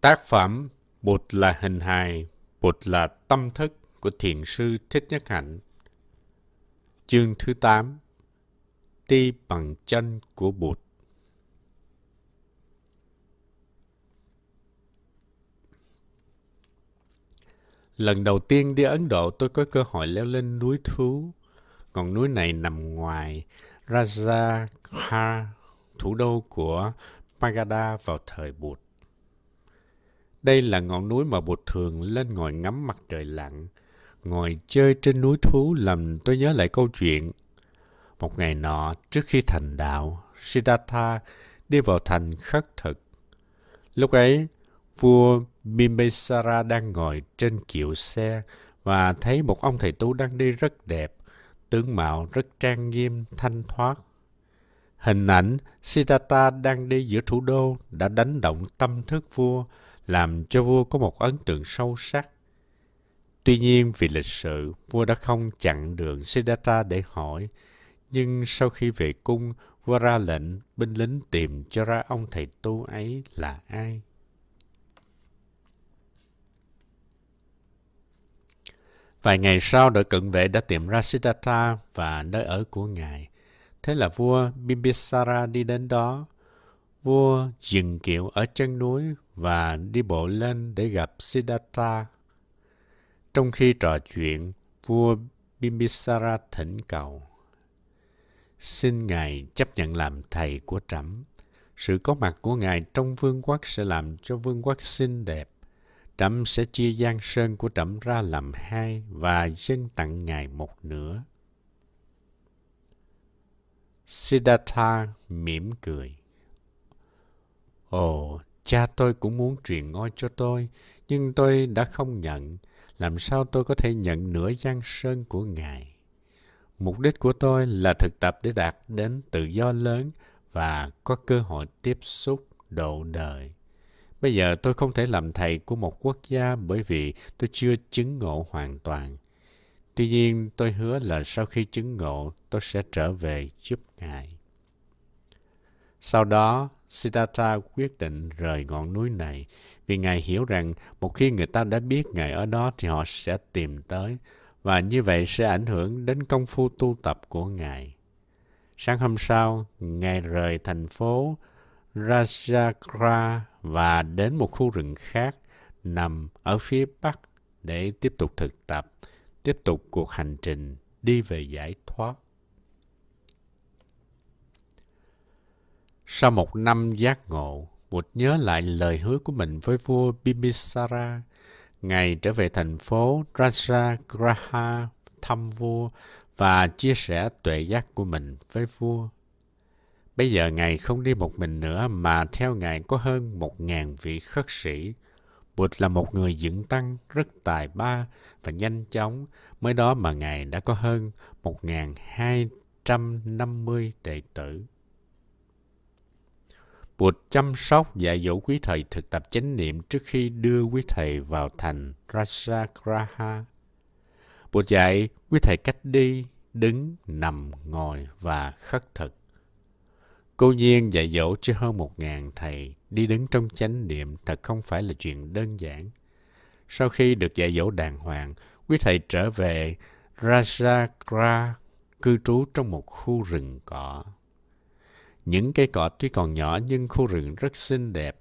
Tác phẩm Bụt là hình hài, Bụt là tâm thức của Thiền sư Thích Nhất Hạnh. Chương thứ 8 Đi bằng chân của Bụt Lần đầu tiên đi Ấn Độ tôi có cơ hội leo lên núi thú. Ngọn núi này nằm ngoài Rajagha, thủ đô của Magadha vào thời Bụt. Đây là ngọn núi mà Bụt thường lên ngồi ngắm mặt trời lặn. Ngồi chơi trên núi thú làm tôi nhớ lại câu chuyện. Một ngày nọ, trước khi thành đạo, Siddhartha đi vào thành khất thực. Lúc ấy, vua Bimbisara đang ngồi trên kiệu xe và thấy một ông thầy tu đang đi rất đẹp, tướng mạo rất trang nghiêm, thanh thoát. Hình ảnh Siddhartha đang đi giữa thủ đô đã đánh động tâm thức vua, làm cho vua có một ấn tượng sâu sắc. Tuy nhiên vì lịch sự, vua đã không chặn đường Siddhartha để hỏi, nhưng sau khi về cung, vua ra lệnh binh lính tìm cho ra ông thầy tu ấy là ai. Vài ngày sau, đội cận vệ đã tìm ra Siddhartha và nơi ở của ngài. Thế là vua Bimbisara đi đến đó. Vua dừng kiệu ở chân núi và đi bộ lên để gặp Siddhartha. Trong khi trò chuyện, vua Bimbisara thỉnh cầu. Xin Ngài chấp nhận làm thầy của trẫm. Sự có mặt của Ngài trong vương quốc sẽ làm cho vương quốc xinh đẹp. Trẫm sẽ chia giang sơn của trẫm ra làm hai và dân tặng Ngài một nửa. Siddhartha mỉm cười. Ồ, cha tôi cũng muốn truyền ngôi cho tôi, nhưng tôi đã không nhận. Làm sao tôi có thể nhận nửa giang sơn của Ngài? Mục đích của tôi là thực tập để đạt đến tự do lớn và có cơ hội tiếp xúc độ đời. Bây giờ tôi không thể làm thầy của một quốc gia bởi vì tôi chưa chứng ngộ hoàn toàn. Tuy nhiên, tôi hứa là sau khi chứng ngộ, tôi sẽ trở về giúp Ngài. Sau đó, Siddhartha quyết định rời ngọn núi này vì Ngài hiểu rằng một khi người ta đã biết Ngài ở đó thì họ sẽ tìm tới và như vậy sẽ ảnh hưởng đến công phu tu tập của Ngài. Sáng hôm sau, Ngài rời thành phố Rajakra và đến một khu rừng khác nằm ở phía bắc để tiếp tục thực tập, tiếp tục cuộc hành trình đi về giải thoát. Sau một năm giác ngộ, Bụt nhớ lại lời hứa của mình với vua Bimbisara. Ngài trở về thành phố Rajagraha thăm vua và chia sẻ tuệ giác của mình với vua. Bây giờ Ngài không đi một mình nữa mà theo Ngài có hơn một ngàn vị khất sĩ. Bụt là một người dựng tăng rất tài ba và nhanh chóng. Mới đó mà Ngài đã có hơn một ngàn hai trăm năm mươi đệ tử. Bụt chăm sóc dạy dỗ quý thầy thực tập chánh niệm trước khi đưa quý thầy vào thành Rajagraha. Bụt dạy quý thầy cách đi, đứng, nằm, ngồi và khất thực. Cô nhiên dạy dỗ cho hơn một ngàn thầy đi đứng trong chánh niệm thật không phải là chuyện đơn giản. Sau khi được dạy dỗ đàng hoàng, quý thầy trở về Rajagra cư trú trong một khu rừng cỏ. Những cây cọ tuy còn nhỏ nhưng khu rừng rất xinh đẹp.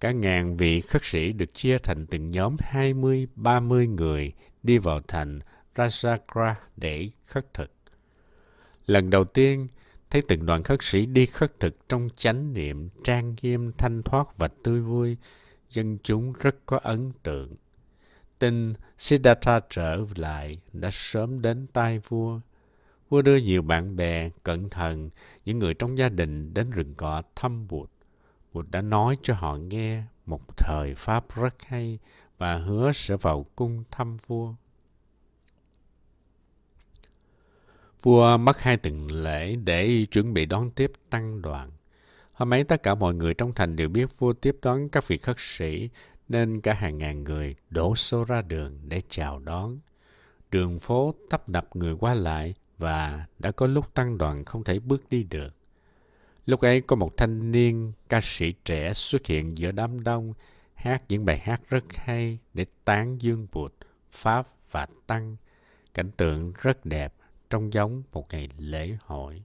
Cả ngàn vị khất sĩ được chia thành từng nhóm 20-30 người đi vào thành Rajagra để khất thực. Lần đầu tiên, thấy từng đoàn khất sĩ đi khất thực trong chánh niệm, trang nghiêm, thanh thoát và tươi vui, dân chúng rất có ấn tượng. Tin Siddhartha trở lại đã sớm đến tai vua. Vua đưa nhiều bạn bè, cẩn thận, những người trong gia đình đến rừng cỏ thăm Bụt. Bụt đã nói cho họ nghe một thời Pháp rất hay và hứa sẽ vào cung thăm vua. Vua mất hai tuần lễ để chuẩn bị đón tiếp tăng đoàn. Hôm ấy tất cả mọi người trong thành đều biết vua tiếp đón các vị khất sĩ, nên cả hàng ngàn người đổ xô ra đường để chào đón. Đường phố tấp nập người qua lại và đã có lúc tăng đoàn không thể bước đi được. Lúc ấy có một thanh niên ca sĩ trẻ xuất hiện giữa đám đông. hát những bài hát rất hay để tán dương Bụt, Pháp và Tăng. Cảnh tượng rất đẹp, trông giống một ngày lễ hội.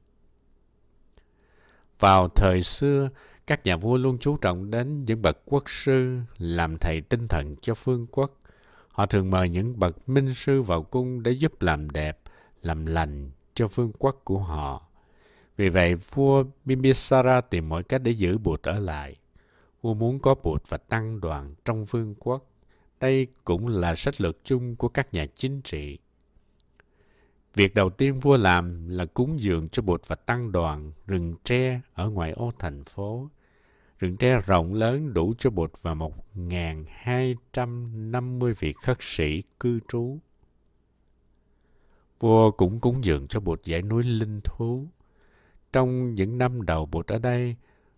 Vào thời xưa, các nhà vua luôn chú trọng đến những bậc quốc sư làm thầy tinh thần cho phương quốc. Họ thường mời những bậc minh sư vào cung để giúp làm đẹp, làm lành cho vương quốc của họ. Vì vậy, vua Bimbisara tìm mọi cách để giữ Bụt ở lại. Vua muốn có Bụt và tăng đoàn trong vương quốc. Đây cũng là sách lược chung của các nhà chính trị. Việc đầu tiên vua làm là cúng dường cho Bụt và tăng đoàn rừng tre ở ngoài ô thành phố. Rừng tre rộng lớn đủ cho Bụt và 1.250 vị khất sĩ cư trú. Vua cũng cúng dường cho Bụt dãy núi linh thú. Trong những năm đầu Bụt ở đây,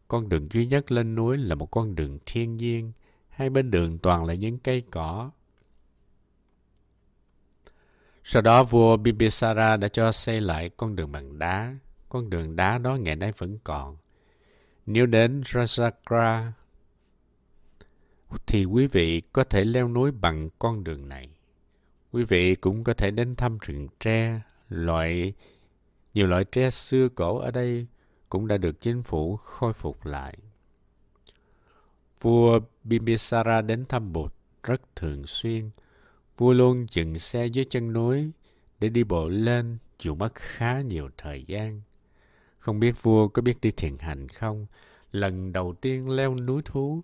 con đường duy nhất lên núi là một con đường thiên nhiên. Hai bên đường toàn là những cây cỏ. Sau đó vua Bimbisara đã cho xây lại con đường bằng đá. Con đường đá đó ngày nay vẫn còn. Nếu đến Rajagra thì quý vị có thể leo núi bằng con đường này. Quý vị cũng có thể đến thăm rừng tre, loại nhiều loại tre xưa cổ ở đây cũng đã được chính phủ khôi phục lại. Vua Bimbisara đến thăm Bụt rất thường xuyên. Vua luôn dừng xe dưới chân núi để đi bộ lên dù mất khá nhiều thời gian. Không biết vua có biết đi thiền hành không? Lần đầu tiên leo núi thú,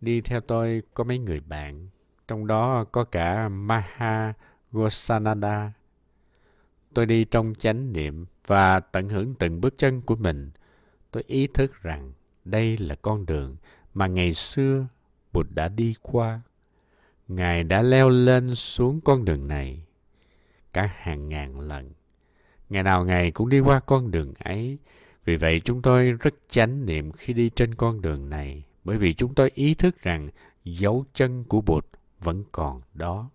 đi theo tôi có mấy người bạn. Trong đó có cả Maha Gosanada. Tôi đi trong chánh niệm và tận hưởng từng bước chân của mình. Tôi ý thức rằng đây là con đường mà ngày xưa Bụt đã đi qua. Ngài đã leo lên xuống con đường này cả hàng ngàn lần. Ngày nào Ngài cũng đi qua con đường ấy. Vì vậy chúng tôi rất chánh niệm khi đi trên con đường này, bởi vì chúng tôi ý thức rằng dấu chân của Bụt vẫn còn đó.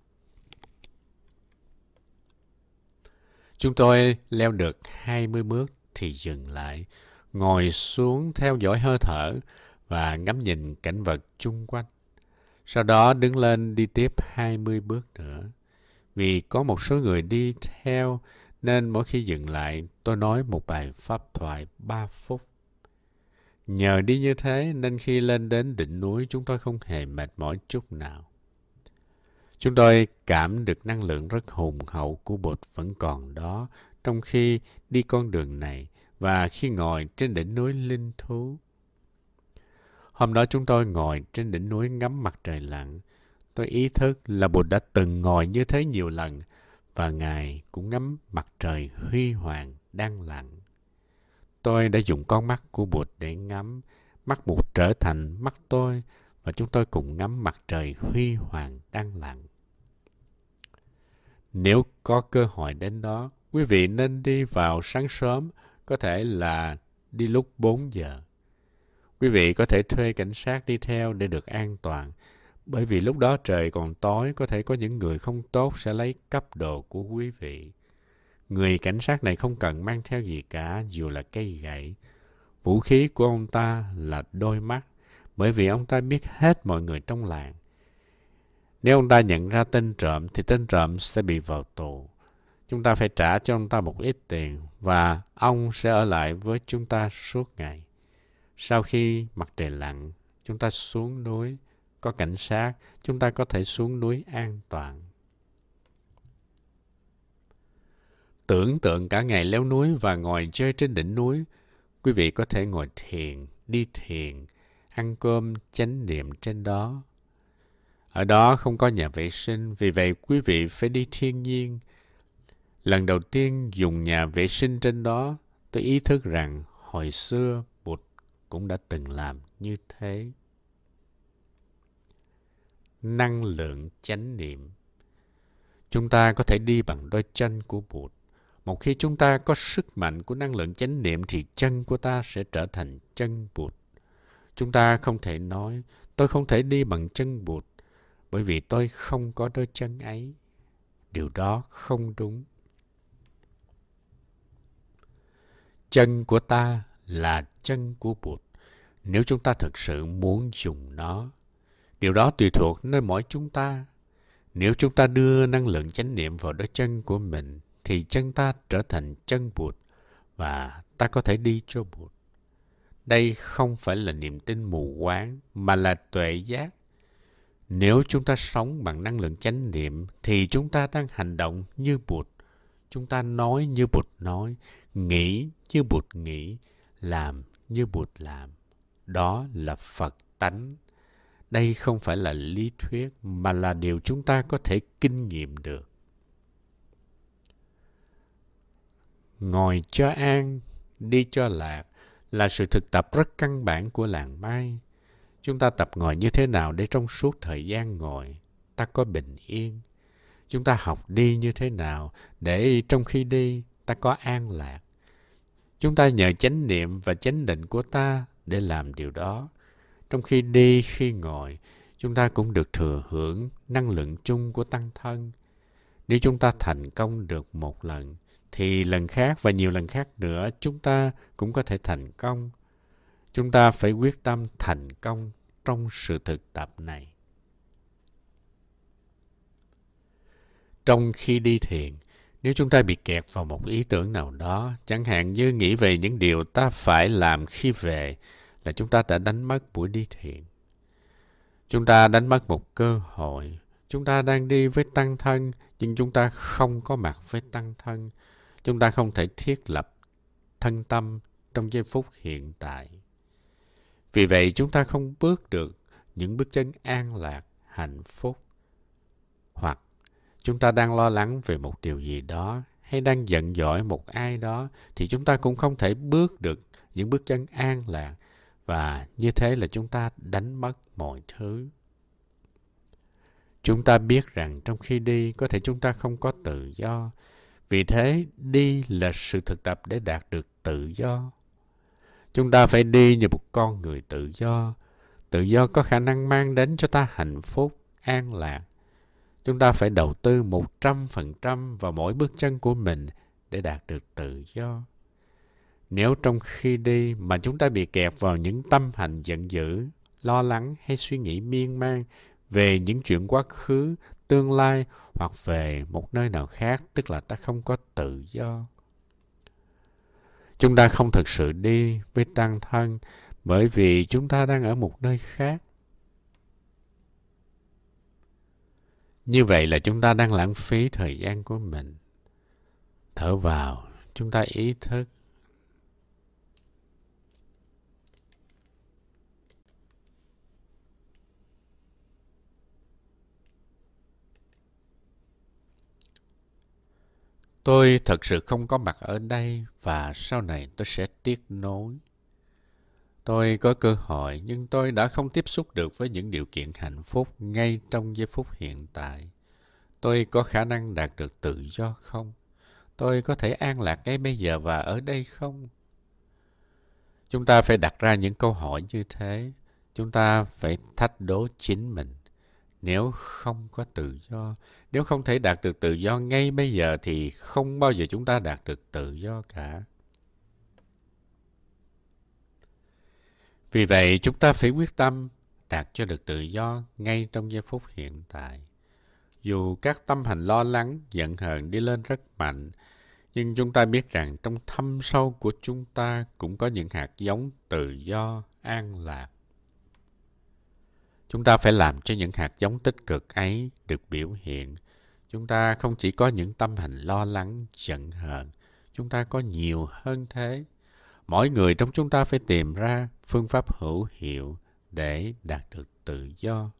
Chúng tôi leo được 20 bước thì dừng lại, ngồi xuống theo dõi hơi thở và ngắm nhìn cảnh vật chung quanh. Sau đó đứng lên đi tiếp 20 bước nữa. Vì có một số người đi theo nên mỗi khi dừng lại tôi nói một bài pháp thoại 3 phút. Nhờ đi như thế nên khi lên đến đỉnh núi chúng tôi không hề mệt mỏi chút nào. Chúng tôi cảm được năng lượng rất hùng hậu của bột vẫn còn đó trong khi đi con đường này và khi ngồi trên đỉnh núi linh thú. Hôm đó chúng tôi ngồi trên đỉnh núi ngắm mặt trời lặn. Tôi ý thức là Bụt đã từng ngồi như thế nhiều lần và Ngài cũng ngắm mặt trời huy hoàng đang lặn. Tôi đã dùng con mắt của Bụt để ngắm, mắt Bụt trở thành mắt tôi và chúng tôi cùng ngắm mặt trời huy hoàng đang lặn. Nếu có cơ hội đến đó, quý vị nên đi vào sáng sớm, có thể là đi lúc 4 giờ. Quý vị có thể thuê cảnh sát đi theo để được an toàn, bởi vì lúc đó trời còn tối, có thể có những người không tốt sẽ lấy cắp đồ của quý vị. Người cảnh sát này không cần mang theo gì cả, dù là cây gậy. Vũ khí của ông ta là đôi mắt, bởi vì ông ta biết hết mọi người trong làng. Nếu ông ta nhận ra tên trộm thì tên trộm sẽ bị vào tù. Chúng ta phải trả cho ông ta một ít tiền và ông sẽ ở lại với chúng ta suốt ngày. Sau khi mặt trời lặn, chúng ta xuống núi, có cảnh sát, chúng ta có thể xuống núi an toàn. Tưởng tượng cả ngày leo núi và ngồi chơi trên đỉnh núi, quý vị có thể ngồi thiền, đi thiền, ăn cơm chánh niệm trên đó. Ở đó không có nhà vệ sinh, vì vậy quý vị phải đi thiên nhiên. Lần đầu tiên dùng nhà vệ sinh trên đó, tôi ý thức rằng hồi xưa Bụt cũng đã từng làm như thế. Năng lượng chánh niệm Chúng ta có thể đi bằng đôi chân của Bụt. Một khi chúng ta có sức mạnh của năng lượng chánh niệm thì chân của ta sẽ trở thành chân Bụt. Chúng ta không thể nói, tôi không thể đi bằng chân Bụt bởi vì tôi không có đôi chân ấy. Điều đó không đúng. Chân của ta là chân của Bụt. Nếu chúng ta thực sự muốn dùng nó, Điều đó tùy thuộc nơi mỗi chúng ta. Nếu chúng ta đưa năng lượng chánh niệm vào đôi chân của mình, thì chân ta trở thành chân bụt và ta có thể đi cho bụt. Đây không phải là niềm tin mù quáng, mà là tuệ giác. Nếu chúng ta sống bằng năng lượng chánh niệm, thì chúng ta đang hành động như bụt. Chúng ta nói như bụt nói, nghĩ như bụt nghĩ, làm như bụt làm. Đó là Phật tánh. Đây không phải là lý thuyết, mà là điều chúng ta có thể kinh nghiệm được. Ngồi cho an, đi cho lạc là sự thực tập rất căn bản của làng mai. Chúng ta tập ngồi như thế nào để trong suốt thời gian ngồi, ta có bình yên. Chúng ta học đi như thế nào để trong khi đi, ta có an lạc. Chúng ta nhờ chánh niệm và chánh định của ta để làm điều đó. Trong khi đi, khi ngồi, chúng ta cũng được thừa hưởng năng lượng chung của tăng thân. Nếu chúng ta thành công được một lần, thì lần khác và nhiều lần khác nữa chúng ta cũng có thể thành công. Chúng ta phải quyết tâm thành công trong sự thực tập này. Trong khi đi thiền, nếu chúng ta bị kẹt vào một ý tưởng nào đó, chẳng hạn như nghĩ về những điều ta phải làm khi về, là chúng ta đã đánh mất buổi đi thiền. Chúng ta đánh mất một cơ hội. Chúng ta đang đi với tăng thân, nhưng chúng ta không có mặt với tăng thân. Chúng ta không thể thiết lập thân tâm trong giây phút hiện tại. Vì vậy chúng ta không bước được những bước chân an lạc, hạnh phúc. Hoặc chúng ta đang lo lắng về một điều gì đó hay đang giận dỗi một ai đó thì chúng ta cũng không thể bước được những bước chân an lạc và như thế là chúng ta đánh mất mọi thứ. Chúng ta biết rằng trong khi đi có thể chúng ta không có tự do vì thế, đi là sự thực tập để đạt được tự do. Chúng ta phải đi như một con người tự do. Tự do có khả năng mang đến cho ta hạnh phúc, an lạc. Chúng ta phải đầu tư một trăm phần trăm vào mỗi bước chân của mình để đạt được tự do. Nếu trong khi đi mà chúng ta bị kẹt vào những tâm hành giận dữ, lo lắng hay suy nghĩ miên man về những chuyện quá khứ, tương lai hoặc về một nơi nào khác, tức là ta không có tự do. Chúng ta không thực sự đi với tăng thân bởi vì chúng ta đang ở một nơi khác. Như vậy là chúng ta đang lãng phí thời gian của mình. Thở vào, chúng ta ý thức Tôi thật sự không có mặt ở đây và sau này tôi sẽ tiếc nối. Tôi có cơ hội nhưng tôi đã không tiếp xúc được với những điều kiện hạnh phúc ngay trong giây phút hiện tại. Tôi có khả năng đạt được tự do không? Tôi có thể an lạc ngay bây giờ và ở đây không? Chúng ta phải đặt ra những câu hỏi như thế. Chúng ta phải thách đố chính mình nếu không có tự do, nếu không thể đạt được tự do ngay bây giờ thì không bao giờ chúng ta đạt được tự do cả. Vì vậy, chúng ta phải quyết tâm đạt cho được tự do ngay trong giây phút hiện tại. Dù các tâm hành lo lắng, giận hờn đi lên rất mạnh, nhưng chúng ta biết rằng trong thâm sâu của chúng ta cũng có những hạt giống tự do, an lạc. Chúng ta phải làm cho những hạt giống tích cực ấy được biểu hiện. Chúng ta không chỉ có những tâm hành lo lắng, giận hờn, chúng ta có nhiều hơn thế. Mỗi người trong chúng ta phải tìm ra phương pháp hữu hiệu để đạt được tự do.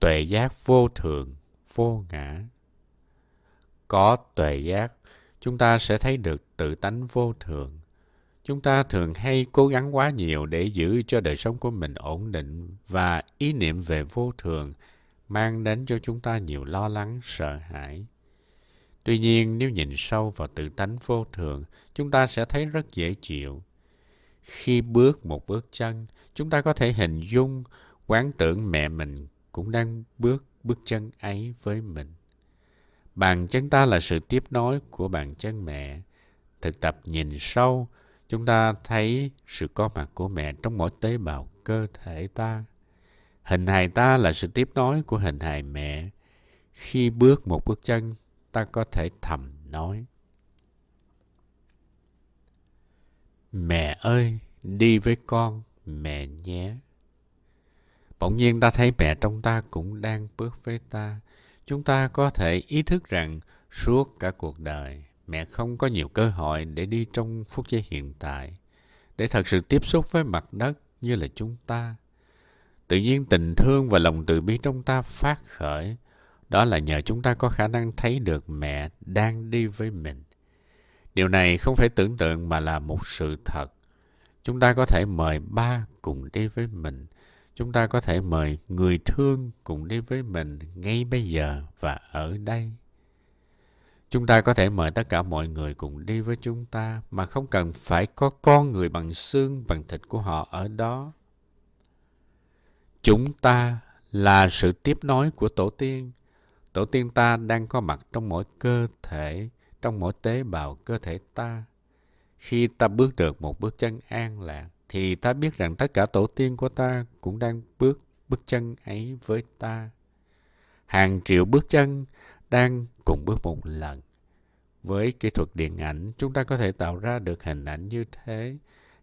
Tuệ giác vô thường, vô ngã. Có tuệ giác, chúng ta sẽ thấy được tự tánh vô thường Chúng ta thường hay cố gắng quá nhiều để giữ cho đời sống của mình ổn định và ý niệm về vô thường mang đến cho chúng ta nhiều lo lắng, sợ hãi. Tuy nhiên, nếu nhìn sâu vào tự tánh vô thường, chúng ta sẽ thấy rất dễ chịu. Khi bước một bước chân, chúng ta có thể hình dung quán tưởng mẹ mình cũng đang bước bước chân ấy với mình. Bàn chân ta là sự tiếp nối của bàn chân mẹ. Thực tập nhìn sâu, Chúng ta thấy sự có mặt của mẹ trong mỗi tế bào cơ thể ta. Hình hài ta là sự tiếp nối của hình hài mẹ. Khi bước một bước chân, ta có thể thầm nói. Mẹ ơi, đi với con, mẹ nhé. Bỗng nhiên ta thấy mẹ trong ta cũng đang bước với ta. Chúng ta có thể ý thức rằng suốt cả cuộc đời, mẹ không có nhiều cơ hội để đi trong phút giây hiện tại, để thật sự tiếp xúc với mặt đất như là chúng ta. Tự nhiên tình thương và lòng từ bi trong ta phát khởi. Đó là nhờ chúng ta có khả năng thấy được mẹ đang đi với mình. Điều này không phải tưởng tượng mà là một sự thật. Chúng ta có thể mời ba cùng đi với mình. Chúng ta có thể mời người thương cùng đi với mình ngay bây giờ và ở đây. Chúng ta có thể mời tất cả mọi người cùng đi với chúng ta mà không cần phải có con người bằng xương bằng thịt của họ ở đó. Chúng ta là sự tiếp nối của tổ tiên. Tổ tiên ta đang có mặt trong mỗi cơ thể, trong mỗi tế bào cơ thể ta. Khi ta bước được một bước chân an lạc, thì ta biết rằng tất cả tổ tiên của ta cũng đang bước bước chân ấy với ta. Hàng triệu bước chân đang cùng bước một lần. Với kỹ thuật điện ảnh, chúng ta có thể tạo ra được hình ảnh như thế.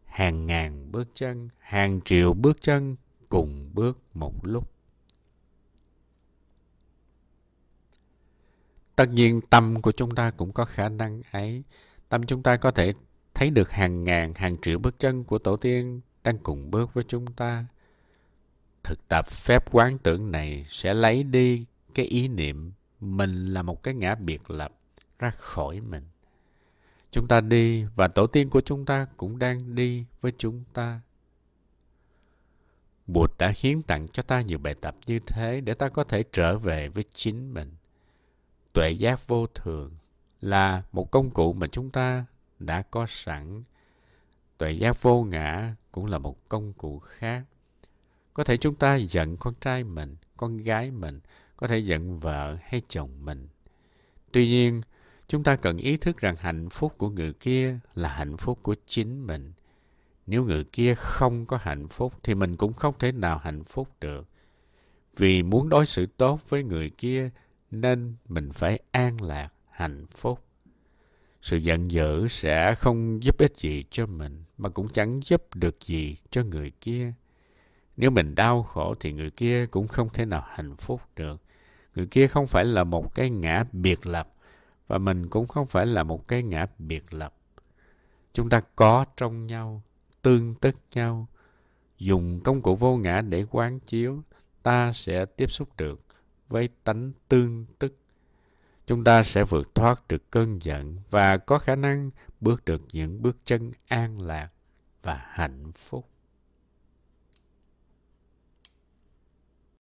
Hàng ngàn bước chân, hàng triệu bước chân cùng bước một lúc. Tất nhiên tâm của chúng ta cũng có khả năng ấy. Tâm chúng ta có thể thấy được hàng ngàn, hàng triệu bước chân của tổ tiên đang cùng bước với chúng ta. Thực tập phép quán tưởng này sẽ lấy đi cái ý niệm mình là một cái ngã biệt lập ra khỏi mình. Chúng ta đi và tổ tiên của chúng ta cũng đang đi với chúng ta. Bụt đã hiến tặng cho ta nhiều bài tập như thế để ta có thể trở về với chính mình. Tuệ giác vô thường là một công cụ mà chúng ta đã có sẵn. Tuệ giác vô ngã cũng là một công cụ khác. Có thể chúng ta giận con trai mình, con gái mình, có thể giận vợ hay chồng mình. Tuy nhiên, chúng ta cần ý thức rằng hạnh phúc của người kia là hạnh phúc của chính mình. Nếu người kia không có hạnh phúc thì mình cũng không thể nào hạnh phúc được. Vì muốn đối xử tốt với người kia nên mình phải an lạc hạnh phúc. Sự giận dữ sẽ không giúp ích gì cho mình mà cũng chẳng giúp được gì cho người kia. Nếu mình đau khổ thì người kia cũng không thể nào hạnh phúc được người kia không phải là một cái ngã biệt lập, và mình cũng không phải là một cái ngã biệt lập. Chúng ta có trong nhau, tương tức nhau, dùng công cụ vô ngã để quán chiếu, ta sẽ tiếp xúc được với tánh tương tức. Chúng ta sẽ vượt thoát được cơn giận và có khả năng bước được những bước chân an lạc và hạnh phúc.